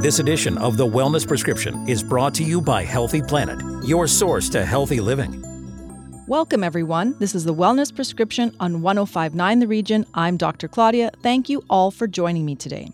This edition of The Wellness Prescription is brought to you by Healthy Planet, your source to healthy living. Welcome, everyone. This is the Wellness Prescription on 1059 The Region. I'm Dr. Claudia. Thank you all for joining me today.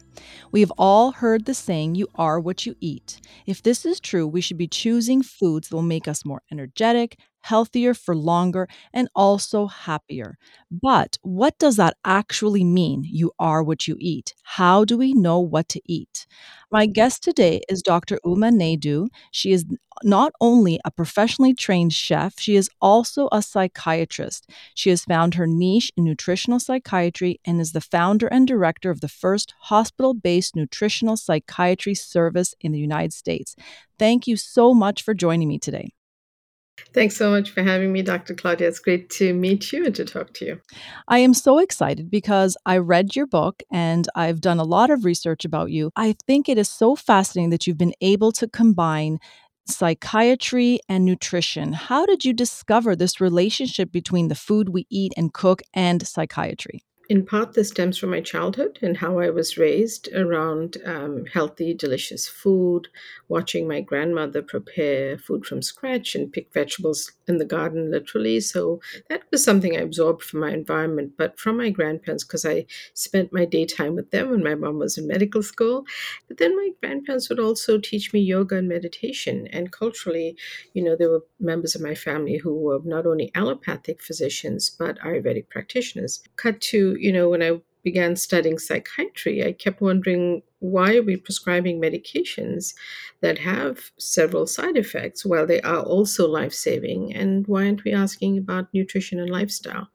We have all heard the saying, you are what you eat. If this is true, we should be choosing foods that will make us more energetic, healthier for longer, and also happier. But what does that actually mean? You are what you eat. How do we know what to eat? My mm-hmm. guest today is Dr. Uma Naidoo. She is not only a professionally trained chef, she is also a psychiatrist. She has found her niche in nutritional psychiatry and is the founder and director of the first hospital based nutritional psychiatry service in the United States. Thank you so much for joining me today. Thanks so much for having me, Dr. Claudia. It's great to meet you and to talk to you. I am so excited because I read your book and I've done a lot of research about you. I think it is so fascinating that you've been able to combine psychiatry and nutrition. How did you discover this relationship between the food we eat and cook and psychiatry? In part, this stems from my childhood and how I was raised around um, healthy, delicious food, watching my grandmother prepare food from scratch and pick vegetables in the garden, literally. So that was something I absorbed from my environment, but from my grandparents, because I spent my daytime with them when my mom was in medical school. But then my grandparents would also teach me yoga and meditation. And culturally, you know, there were members of my family who were not only allopathic physicians, but Ayurvedic practitioners. Cut to you know, when I began studying psychiatry, I kept wondering why are we prescribing medications that have several side effects while they are also life saving? And why aren't we asking about nutrition and lifestyle?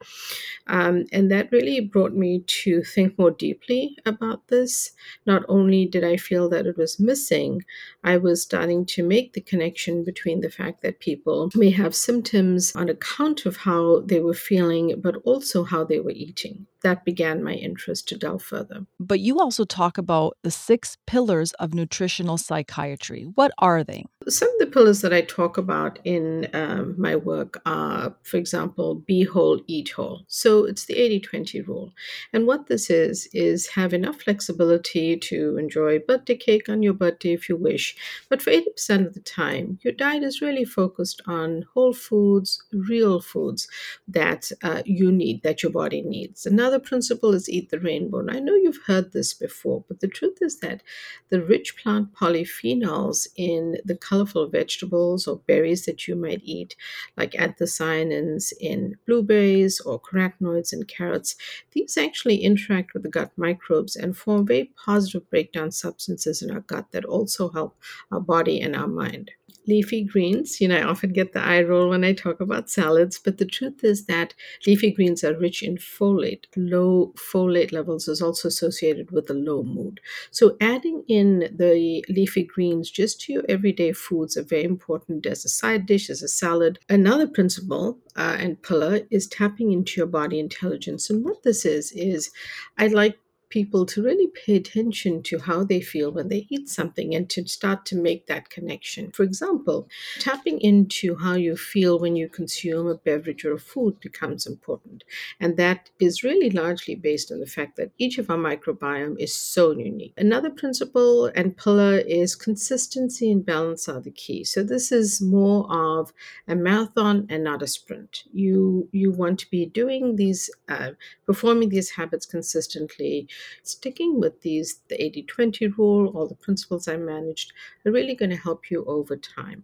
Um, and that really brought me to think more deeply about this. Not only did I feel that it was missing, I was starting to make the connection between the fact that people may have symptoms on account of how they were feeling, but also how they were eating. That began my interest to delve further. But you also talk about the six pillars of nutritional psychiatry. What are they? Some of the pillars that I talk about in um, my work are, for example, be whole, eat whole. So it's the 80 20 rule. And what this is, is have enough flexibility to enjoy birthday cake on your birthday if you wish. But for 80% of the time, your diet is really focused on whole foods, real foods that uh, you need, that your body needs. Another principle is eat the rainbow. And I know you've heard this before, but the truth is that the rich plant polyphenols in the colorful vegetables or berries that you might eat, like anthocyanins in blueberries or carotenoids in carrots, these actually interact with the gut microbes and form very positive breakdown substances in our gut that also help our body and our mind leafy greens. You know, I often get the eye roll when I talk about salads, but the truth is that leafy greens are rich in folate. Low folate levels is also associated with a low mood. So, adding in the leafy greens just to your everyday foods are very important as a side dish, as a salad. Another principle uh, and pillar is tapping into your body intelligence. And what this is, is I like people to really pay attention to how they feel when they eat something and to start to make that connection. For example, tapping into how you feel when you consume a beverage or a food becomes important. And that is really largely based on the fact that each of our microbiome is so unique. Another principle and pillar is consistency and balance are the key. So this is more of a marathon and not a sprint. You you want to be doing these uh, performing these habits consistently sticking with these, the 80 20 rule, all the principles I managed, are really going to help you over time.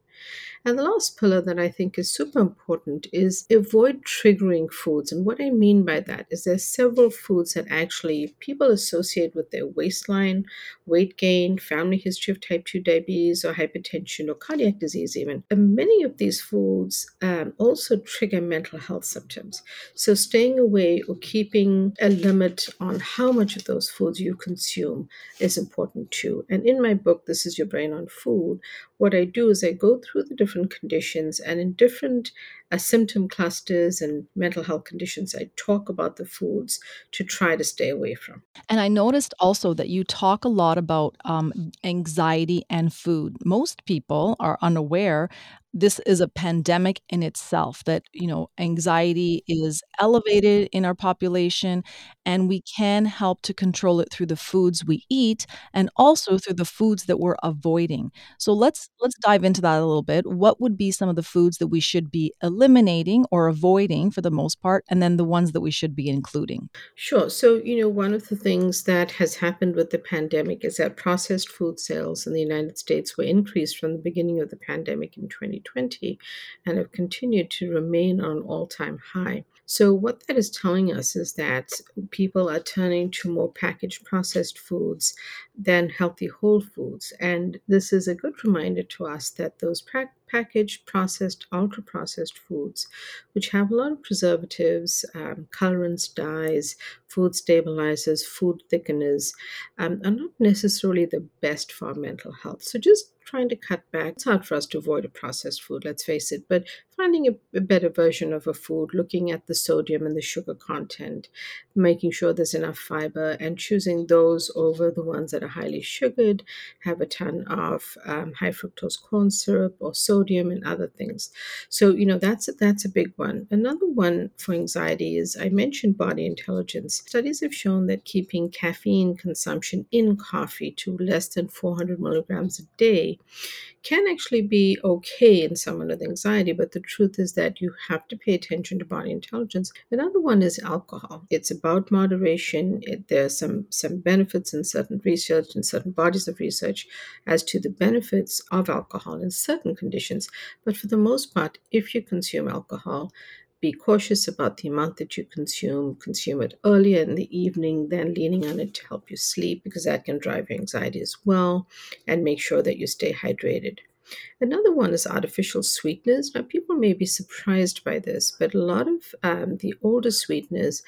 And the last pillar that I think is super important is avoid triggering foods. And what I mean by that is there's several foods that actually people associate with their waistline, weight gain, family history of type 2 diabetes or hypertension or cardiac disease, even. And many of these foods um, also trigger mental health symptoms. So staying away or keeping a limit on how much of those foods you consume is important too. And in my book, This is Your Brain on Food, what I do is I go through the different conditions and in different uh, symptom clusters and mental health conditions, I talk about the foods to try to stay away from. And I noticed also that you talk a lot about um, anxiety and food. Most people are unaware this is a pandemic in itself that you know anxiety is elevated in our population and we can help to control it through the foods we eat and also through the foods that we're avoiding so let's let's dive into that a little bit what would be some of the foods that we should be eliminating or avoiding for the most part and then the ones that we should be including Sure. So, you know, one of the things that has happened with the pandemic is that processed food sales in the United States were increased from the beginning of the pandemic in 2020 and have continued to remain on all time high. So, what that is telling us is that people are turning to more packaged processed foods than healthy whole foods. And this is a good reminder to us that those pack- packaged, processed, ultra processed foods, which have a lot of preservatives, um, colorants, dyes, food stabilizers, food thickeners, um, are not necessarily the best for our mental health. So, just trying to cut back. It's hard for us to avoid a processed food, let's face it, but finding a, a, better version of a food, looking at the sodium and the sugar content, making sure there's enough fiber, and choosing those over the ones that are highly sugared, have a ton of um, high fructose corn syrup or sodium and other things. So, you know, that's that's a big one. Another one for anxiety is I mentioned body intelligence. Studies have shown that keeping caffeine consumption in coffee to less than 400 milligrams a day can actually be okay in someone with anxiety, but the truth is that you have to pay attention to body intelligence. Another one is alcohol. It's about moderation. It, there are some, some benefits in certain research and certain bodies of research as to the benefits of alcohol in certain conditions. But for the most part, if you consume alcohol, be cautious about the amount that you consume. Consume it earlier in the evening than leaning on it to help you sleep because that can drive your anxiety as well. And make sure that you stay hydrated. Another one is artificial sweeteners. Now, people may be surprised by this, but a lot of um, the older sweeteners,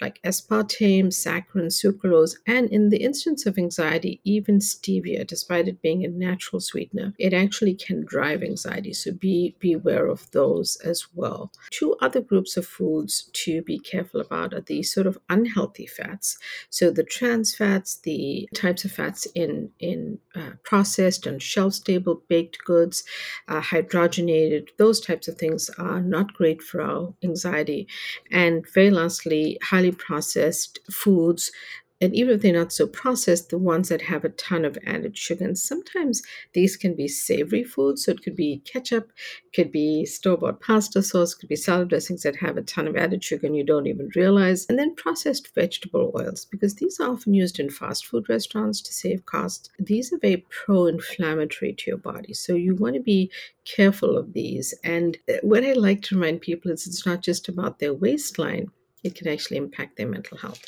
like aspartame, saccharin, sucralose, and in the instance of anxiety, even stevia, despite it being a natural sweetener, it actually can drive anxiety. So be, be aware of those as well. Two other groups of foods to be careful about are the sort of unhealthy fats. So the trans fats, the types of fats in, in uh, processed and shelf stable baked goods, uh, hydrogenated, those types of things are not great for our anxiety. And very lastly, highly processed foods and even if they're not so processed, the ones that have a ton of added sugar. And sometimes these can be savory foods. So it could be ketchup, could be store bought pasta sauce, could be salad dressings that have a ton of added sugar and you don't even realize. And then processed vegetable oils, because these are often used in fast food restaurants to save cost. These are very pro inflammatory to your body. So you want to be careful of these. And uh, what I like to remind people is it's not just about their waistline, it can actually impact their mental health.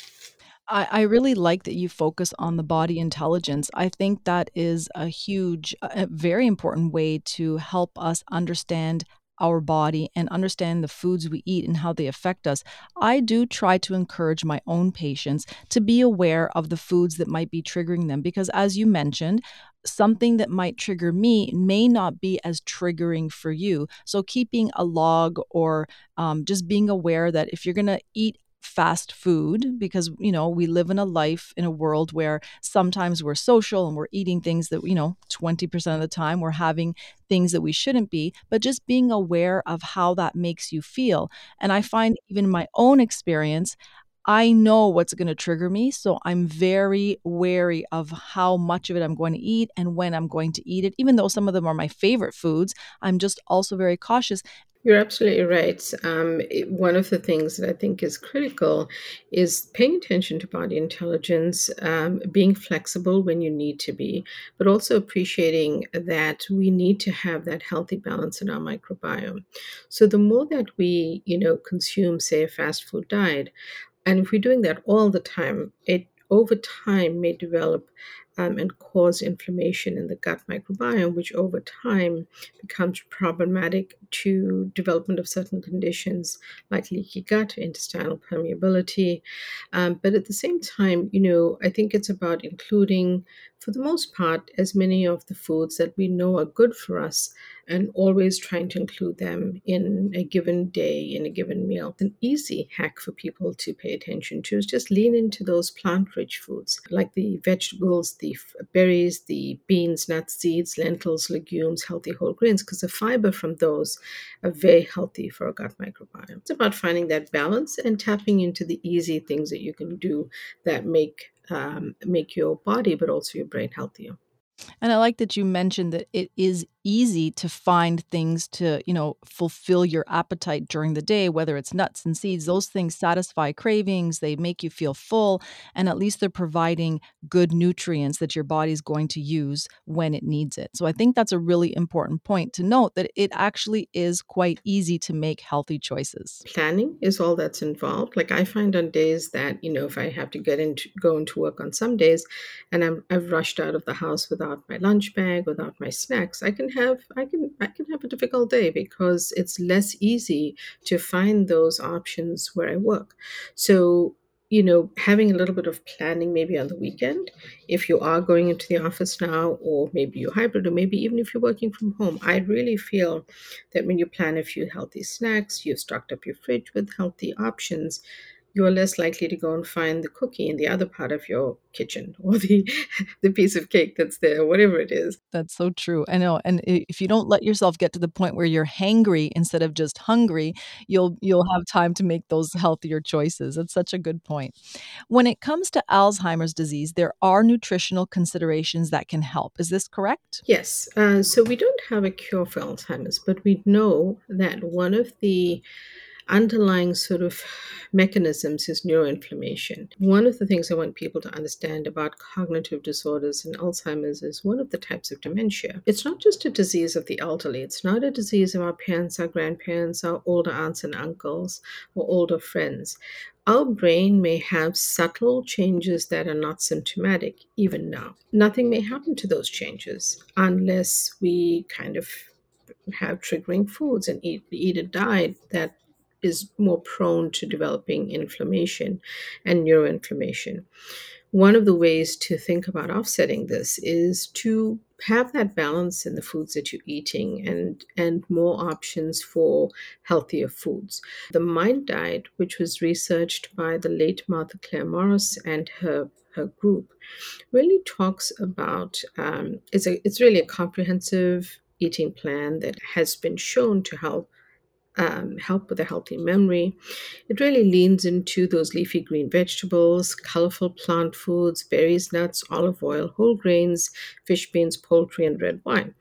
I, I really like that you focus on the body intelligence. I think that is a huge, a very important way to help us understand our body and understand the foods we eat and how they affect us, I do try to encourage my own patients to be aware of the foods that might be triggering them because, as you mentioned, something that might trigger me may not be as triggering for you. So, keeping a log or um, just being aware that if you're going to eat fast food because you know we live in a life in a world where sometimes we're social and we're eating things that you know 20% of the time we're having things that we shouldn't be but just being aware of how that makes you feel and i find even my own experience I know what's going to trigger me. So I'm very wary of how much of it I'm going to eat and when I'm going to eat it. Even though some of them are my favorite foods, I'm just also very cautious. You're absolutely right. Um, it, one of the things that I think is critical is paying attention to body intelligence, um, being flexible when you need to be, but also appreciating that we need to have that healthy balance in our microbiome. So the more that we, you know, consume, say, a fast food diet, and if we're doing that all the time, it over time may develop um, and cause inflammation in the gut microbiome, which over time becomes problematic to development of certain conditions like leaky gut, intestinal permeability. Um, but at the same time, you know, I think it's about including, for the most part, as many of the foods that we know are good for us and always trying to include them in a given day, in a given meal. An easy hack for people to pay attention to is just lean into those plant rich foods like the vegetables, the berries, the beans, nuts, seeds, lentils, legumes, healthy whole grains, because the fiber from those are very healthy for a gut microbiome. It's about finding that balance and tapping into the easy things that you can do that make um, make your body but also your brain healthier. And I like that you mentioned that it is easy to find things to, you know, fulfill your appetite during the day, whether it's nuts and seeds. Those things satisfy cravings, they make you feel full, and at least they're providing good nutrients that your body's going to use when it needs it. So I think that's a really important point to note that it actually is quite easy to make healthy choices. Planning is all that's involved. Like I find on days that, you know, if I have to get into go into work on some days and I'm I've rushed out of the house without my lunch bag, without my snacks, I can have I can I can have a difficult day because it's less easy to find those options where I work. So you know, having a little bit of planning maybe on the weekend, if you are going into the office now, or maybe you're hybrid, or maybe even if you're working from home, I really feel that when you plan a few healthy snacks, you've stocked up your fridge with healthy options, you're less likely to go and find the cookie in the other part of your kitchen or the the piece of cake that's there whatever it is. That's so true i know and if you don't let yourself get to the point where you're hangry instead of just hungry you'll you'll have time to make those healthier choices that's such a good point. When it comes to alzheimer's disease there are nutritional considerations that can help is this correct? Yes uh, so we don't have a cure for alzheimer's but we know that one of the underlying sort of mechanisms is neuroinflammation. One of the things I want people to understand about cognitive disorders and Alzheimer's is one of the types of dementia. It's not just a disease of the elderly, it's not a disease of our parents, our grandparents, our older aunts and uncles, or older friends. Our brain may have subtle changes that are not symptomatic even now. Nothing may happen to those changes unless we kind of have triggering foods and eat, eat a diet that is more prone to developing inflammation and neuroinflammation. One of the ways to think about offsetting this is to have that balance in the foods that you're eating and and more options for healthier foods. The Mind Diet, which was researched by the late Martha Clare Morris and her her group, really talks about um, it's a it's really a comprehensive eating plan that has been shown to help um, help with a healthy memory. It really leans into those leafy green vegetables, colorful plant foods, berries, nuts, olive oil, whole grains, fish, beans, poultry, and red wine.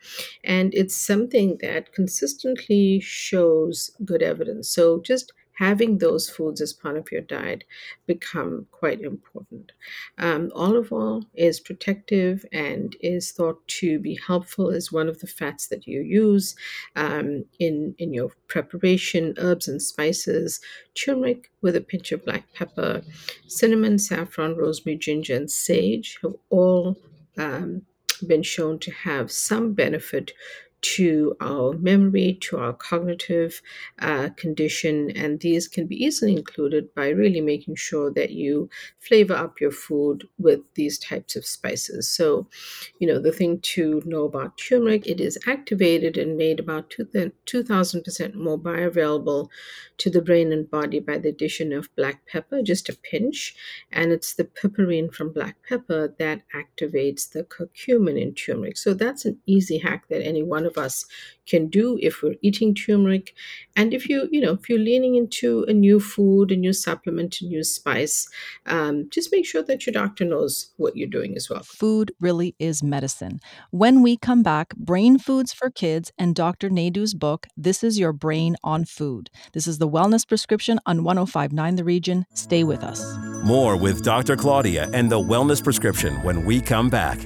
And it's something that consistently shows good evidence. So just having those foods as part of your diet become quite important. Um, olive oil is protective and is thought to be helpful as one of the fats that you use um, in, in your preparation, herbs and spices, turmeric with a pinch of black pepper, cinnamon, saffron, rosemary, ginger, and sage have all um, been shown to have some benefit to our memory, to our cognitive uh, condition. And these can be easily included by really making sure that you flavor up your food with these types of spices. So, you know, the thing to know about turmeric, it is activated and made about 2,000% more bioavailable to the brain and body by the addition of black pepper, just a pinch. And it's the piperine from black pepper that activates the curcumin in turmeric. So that's an easy hack that any one of us can do if we're eating turmeric. And if you you know if you're leaning into a new food a new supplement a new spice um, just make sure that your doctor knows what you're doing as well. Food really is medicine. When we come back brain foods for kids and dr naidoo's book this is your brain on food. This is the wellness prescription on 1059 the region. Stay with us. More with dr claudia and the wellness prescription when we come back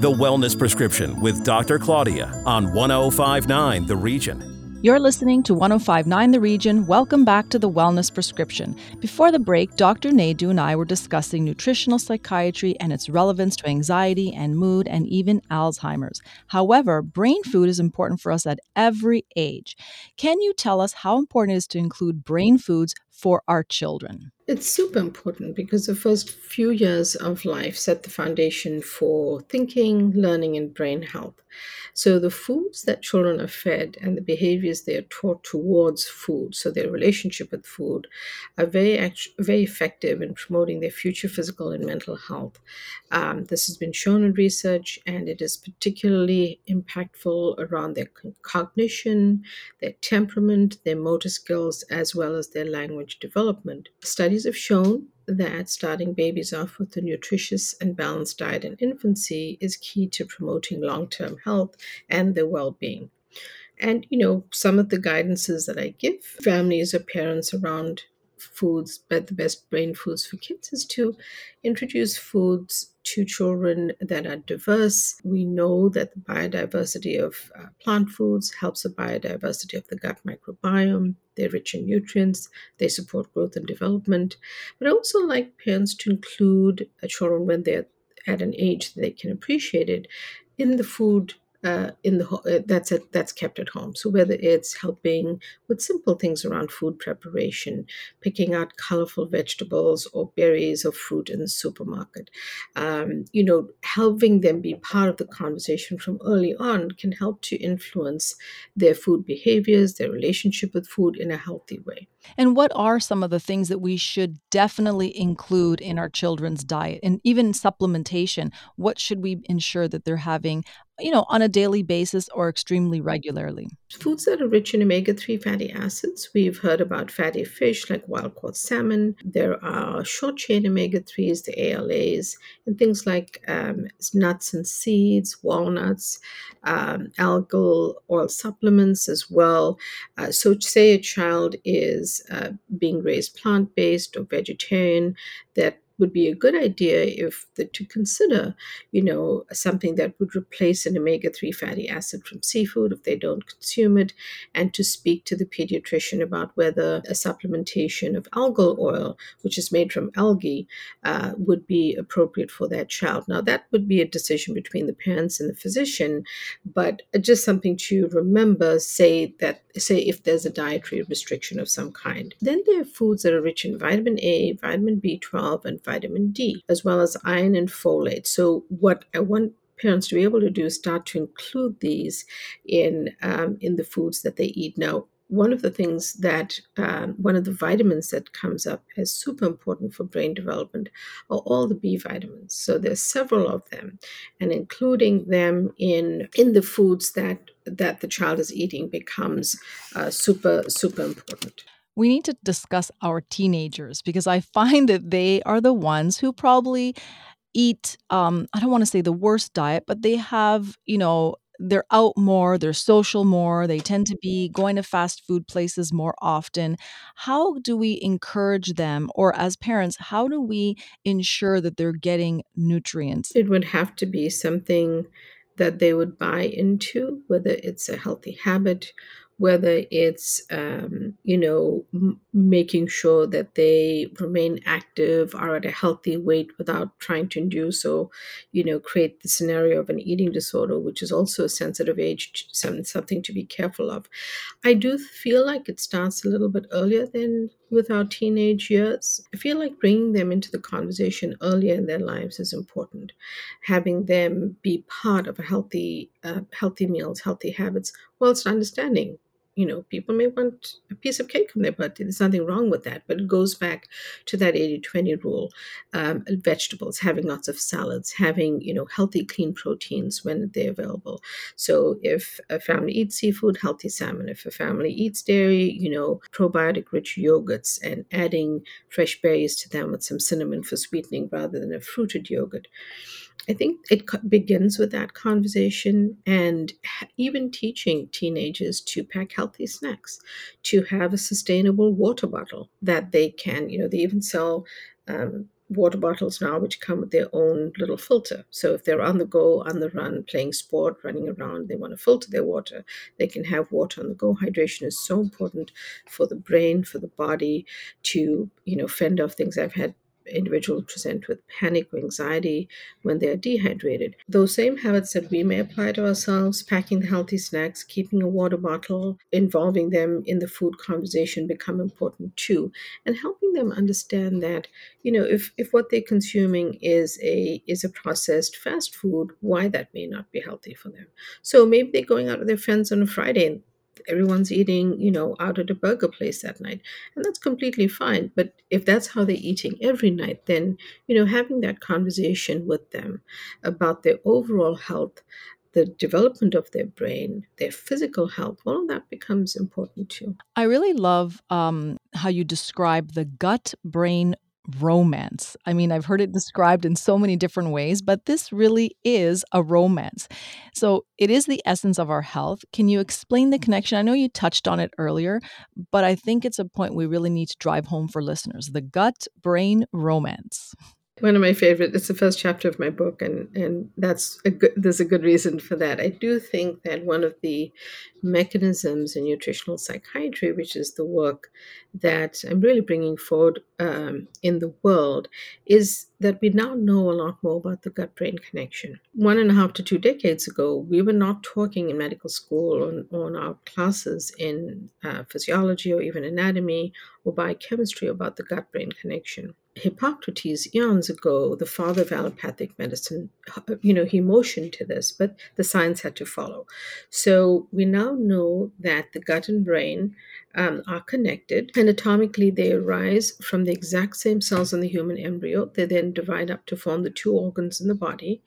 the Wellness Prescription with Dr. Claudia on 1059 The Region. You're listening to 1059 The Region. Welcome back to the Wellness Prescription. Before the break, Dr. Naidoo and I were discussing nutritional psychiatry and its relevance to anxiety and mood and even Alzheimer's. However, brain food is important for us at every age. Can you tell us how important it is to include brain foods for our children? It's super important because the first few years of life set the foundation for thinking, learning, and brain health. So, the foods that children are fed and the behaviors they are taught towards food, so their relationship with food, are very, very effective in promoting their future physical and mental health. Um, this has been shown in research, and it is particularly impactful around their cognition, their temperament, their motor skills, as well as their language development. Studies have shown that starting babies off with a nutritious and balanced diet in infancy is key to promoting long term health and their well being. And, you know, some of the guidances that I give families or parents around foods, but the best brain foods for kids is to introduce foods to children that are diverse. We know that the biodiversity of uh, plant foods helps the biodiversity of the gut microbiome. They're rich in nutrients, they support growth and development. But I also like parents to include uh, children when they're at an age that they can appreciate it in the food uh, in the uh, that's a, that's kept at home. So whether it's helping with simple things around food preparation, picking out colorful vegetables or berries or fruit in the supermarket, um, you know, helping them be part of the conversation from early on can help to influence their food behaviors, their relationship with food in a healthy way. And what are some of the things that we should definitely include in our children's diet and even supplementation? What should we ensure that they're having, you know, on a daily basis or extremely regularly? Foods that are rich in omega 3 fatty acids. We've heard about fatty fish like wild caught salmon. There are short chain omega 3s, the ALAs, and things like um, nuts and seeds, walnuts, um, algal oil supplements as well. Uh, so, say a child is uh, being raised plant based or vegetarian, that would be a good idea if the, to consider, you know, something that would replace an omega-3 fatty acid from seafood if they don't consume it, and to speak to the pediatrician about whether a supplementation of algal oil, which is made from algae, uh, would be appropriate for that child. Now, that would be a decision between the parents and the physician, but just something to remember, say that, say if there's a dietary restriction of some kind. Then there are foods that are rich in vitamin A, vitamin B12, and vitamin D, as well as iron and folate. So, what I want parents to be able to do is start to include these in um, in the foods that they eat. Now, one of the things that um, one of the vitamins that comes up as super important for brain development are all the B vitamins. So there's several of them, and including them in in the foods that that the child is eating becomes uh, super super important we need to discuss our teenagers because I find that they are the ones who probably eat um I don't want to say the worst diet, but they have, you know, they're out more, they're social more, they tend to be going to fast food places more often. How do we encourage them or as parents, how do we ensure that they're getting nutrients? It would have to be something that they would buy into, whether it's a healthy habit whether it's um, you know m- making sure that they remain active are at a healthy weight without trying to induce or you know create the scenario of an eating disorder which is also a sensitive age something to be careful of. I do feel like it starts a little bit earlier than with our teenage years. I feel like bringing them into the conversation earlier in their lives is important. Having them be part of a healthy uh, healthy meals healthy habits whilst understanding you know, people may want a piece of cake on their birthday. There's nothing wrong with that, but it goes back to that 80 20 rule. Um, vegetables, having lots of salads, having, you know, healthy, clean proteins when they're available. So if a family eats seafood, healthy salmon. If a family eats dairy, you know, probiotic rich yogurts and adding fresh berries to them with some cinnamon for sweetening rather than a fruited yogurt. I think it begins with that conversation and even teaching teenagers to pack healthy snacks, to have a sustainable water bottle that they can, you know, they even sell um, water bottles now which come with their own little filter. So if they're on the go, on the run, playing sport, running around, they want to filter their water, they can have water on the go. Hydration is so important for the brain, for the body to, you know, fend off things. I've had individuals present with panic or anxiety when they are dehydrated. Those same habits that we may apply to ourselves, packing healthy snacks, keeping a water bottle, involving them in the food conversation become important too, and helping them understand that, you know, if, if what they're consuming is a is a processed fast food, why that may not be healthy for them. So maybe they're going out with their friends on a Friday and everyone's eating, you know, out at a burger place that night. And that's completely fine. But if that's how they're eating every night, then, you know, having that conversation with them about their overall health, the development of their brain, their physical health, all of that becomes important too. I really love um, how you describe the gut brain romance. I mean, I've heard it described in so many different ways, but this really is a romance. So it is the essence of our health. Can you explain the connection? I know you touched on it earlier, but I think it's a point we really need to drive home for listeners the gut brain romance. One of my favorite. It's the first chapter of my book, and and that's a good. There's a good reason for that. I do think that one of the mechanisms in nutritional psychiatry, which is the work that I'm really bringing forward um, in the world, is that we now know a lot more about the gut-brain connection. One and a half to two decades ago, we were not talking in medical school on, on our classes in uh, physiology or even anatomy or biochemistry about the gut-brain connection. Hippocrates, eons ago, the father of allopathic medicine, you know, he motioned to this, but the science had to follow. So we now know that the gut and brain um, are connected. Anatomically, they arise from the exact same cells in the human embryo. They then divide up to form the two organs in the body.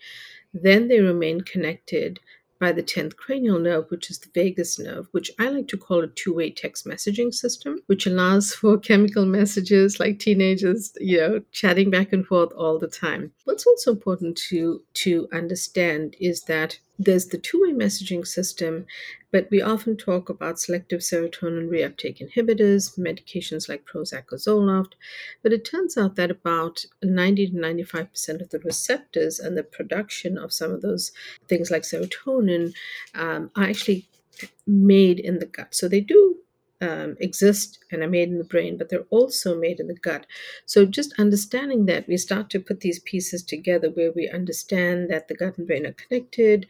Then they remain connected by the 10th cranial nerve, which is the vagus nerve, which I like to call a two way text messaging system, which allows for chemical messages like teenagers, you know, chatting back and forth all the time. What's also important to, to understand is that there's the two way messaging system, but we often talk about selective serotonin reuptake inhibitors, medications like Prozac or Zoloft. But it turns out that about 90 to 95% of the receptors and the production of some of those things like serotonin um, are actually made in the gut. So they do um, exist and are made in the brain, but they're also made in the gut. So, just understanding that, we start to put these pieces together where we understand that the gut and brain are connected,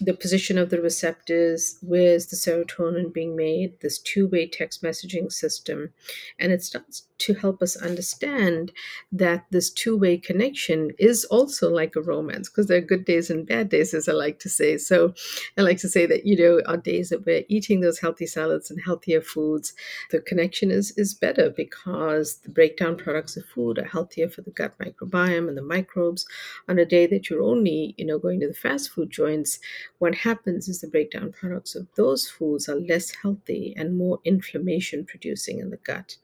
the position of the receptors, where's the serotonin being made, this two way text messaging system. And it starts to help us understand that this two way connection is also like a romance because there are good days and bad days, as I like to say. So I like to say that, you know, on days that we're eating those healthy salads and healthier foods, the connection is, is better because the breakdown products of food are healthier for the gut microbiome and the microbes. On a day that you're only, you know, going to the fast food joints, what happens is the breakdown products of those foods are less healthy and more inflammation producing in the gut.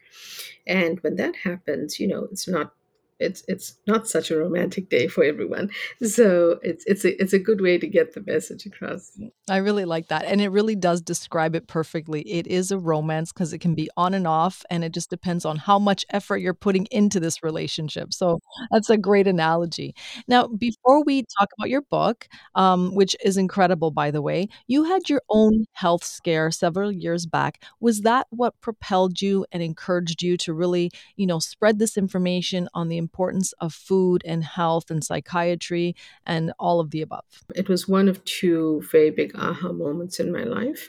And when that happens, you know, it's not it's it's not such a romantic day for everyone. So it's it's a it's a good way to get the message across. I really like that, and it really does describe it perfectly. It is a romance because it can be on and off, and it just depends on how much effort you're putting into this relationship. So that's a great analogy. Now, before we talk about your book, um, which is incredible, by the way, you had your own health scare several years back. Was that what propelled you and encouraged you to really, you know, spread this information on the importance of food and health and psychiatry and all of the above? It was one of two very big aha moments in my life.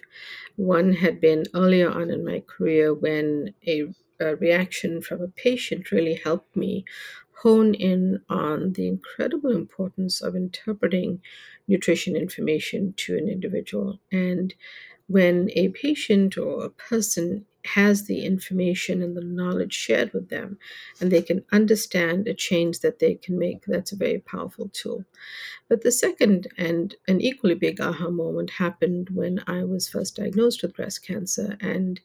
One had been earlier on in my career when a, a reaction from a patient really helped me hone in on the incredible importance of interpreting nutrition information to an individual. And when a patient or a person has the information and the knowledge shared with them and they can understand a change that they can make that's a very powerful tool but the second and an equally big aha moment happened when i was first diagnosed with breast cancer and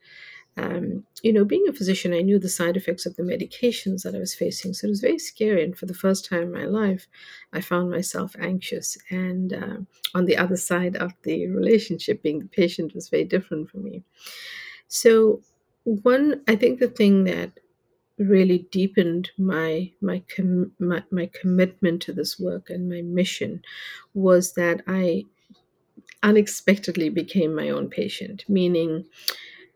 um, you know, being a physician, I knew the side effects of the medications that I was facing. So it was very scary. And for the first time in my life, I found myself anxious. And uh, on the other side of the relationship, being the patient was very different for me. So one, I think the thing that really deepened my my, com- my my commitment to this work and my mission was that I unexpectedly became my own patient, meaning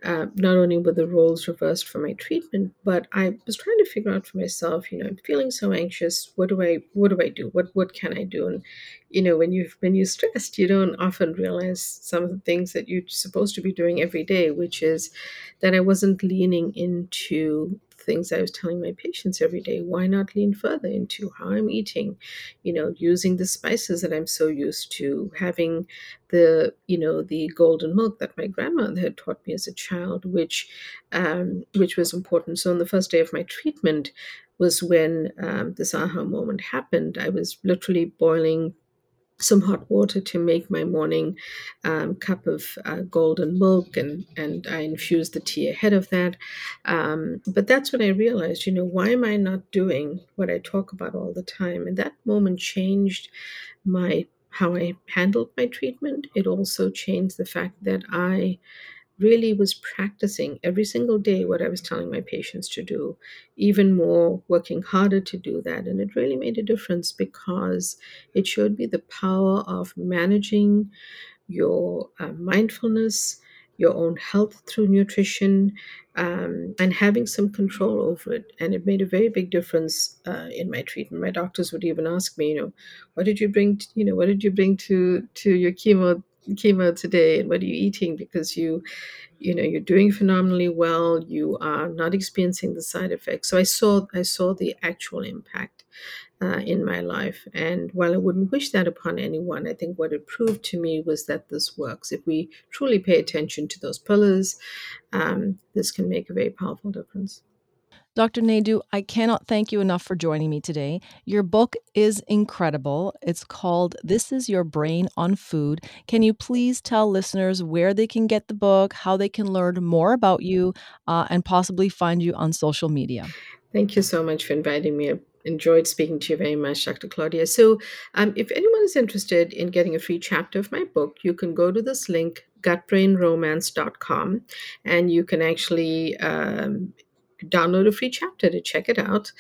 uh, not only were the roles reversed for my treatment, but I was trying to figure out for myself. You know, I'm feeling so anxious. What do I? What do I do? What What can I do? And you know, when you when you're stressed, you don't often realize some of the things that you're supposed to be doing every day, which is that I wasn't leaning into things I was telling my patients every day. Why not lean further into how I'm eating? You know, using the spices that I'm so used to, having the you know the golden milk that my grandmother had taught me as a child, which um, which was important. So on the first day of my treatment was when um, this aha moment happened. I was literally boiling some hot water to make my morning um, cup of uh, golden milk, and and I infused the tea ahead of that. Um, but that's when I realized, you know, why am I not doing what I talk about all the time? And that moment changed my how I handled my treatment. It also changed the fact that I really was practicing every single day what I was telling my patients to do, even more, working harder to do that. And it really made a difference because it showed me the power of managing your uh, mindfulness, your own health through nutrition, um, and having some control over it. And it made a very big difference uh, in my treatment. My doctors would even ask me, you know, what did you bring? To, you know, what did you bring to to your chemo chemo today and what are you eating? Because you you know you're doing phenomenally well you are not experiencing the side effects. So i saw i saw the actual impact uh, in my life. And while i wouldn't wish that upon anyone i think what it proved to me was that this works. If we truly pay attention to those pillars um, this can make a very powerful difference Dr. Naidoo, I cannot thank you enough for joining me today. Your book is incredible. It's called This is Your Brain on Food. Can you please tell listeners where they can get the book, how they can learn more about you, uh, and possibly find you on social media? Thank you so much for inviting me. Enjoyed speaking to you very much, Dr. Claudia. So, um, if anyone is interested in getting a free chapter of my book, you can go to this link, gutbrainromance.com, and you can actually um, download a free chapter to check it out.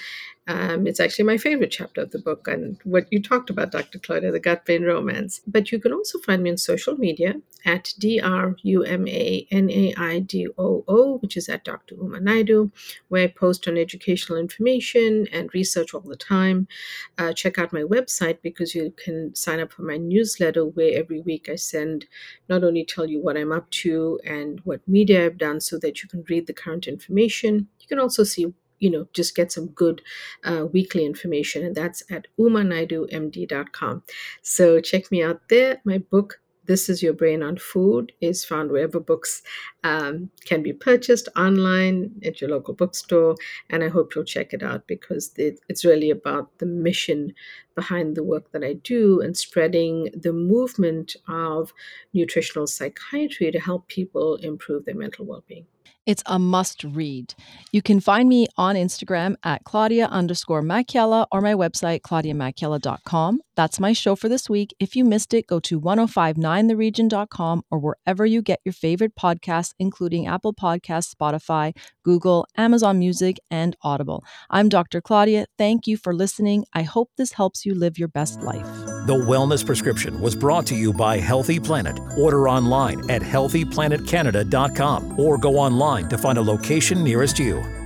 Um, it's actually my favorite chapter of the book and what you talked about, Dr. Claudia, the gut brain romance. But you can also find me on social media at D R U M A N A I D O O, which is at Dr. Uma Naidoo, where I post on educational information and research all the time. Uh, check out my website because you can sign up for my newsletter, where every week I send not only tell you what I'm up to and what media I've done so that you can read the current information. You can also see you know, just get some good uh, weekly information, and that's at umanaidoomd.com. So check me out there. My book, This is Your Brain on Food, is found wherever books um, can be purchased online at your local bookstore. And I hope you'll check it out because it's really about the mission behind the work that I do and spreading the movement of nutritional psychiatry to help people improve their mental well being. It's a must read. You can find me on Instagram at Claudia underscore Macchiella or my website, claudiamacchiella.com. That's my show for this week. If you missed it, go to 1059theregion.com or wherever you get your favorite podcasts, including Apple Podcasts, Spotify, Google, Amazon Music, and Audible. I'm Dr. Claudia. Thank you for listening. I hope this helps you live your best life. The Wellness Prescription was brought to you by Healthy Planet. Order online at healthyplanetcanada.com or go online to find a location nearest you.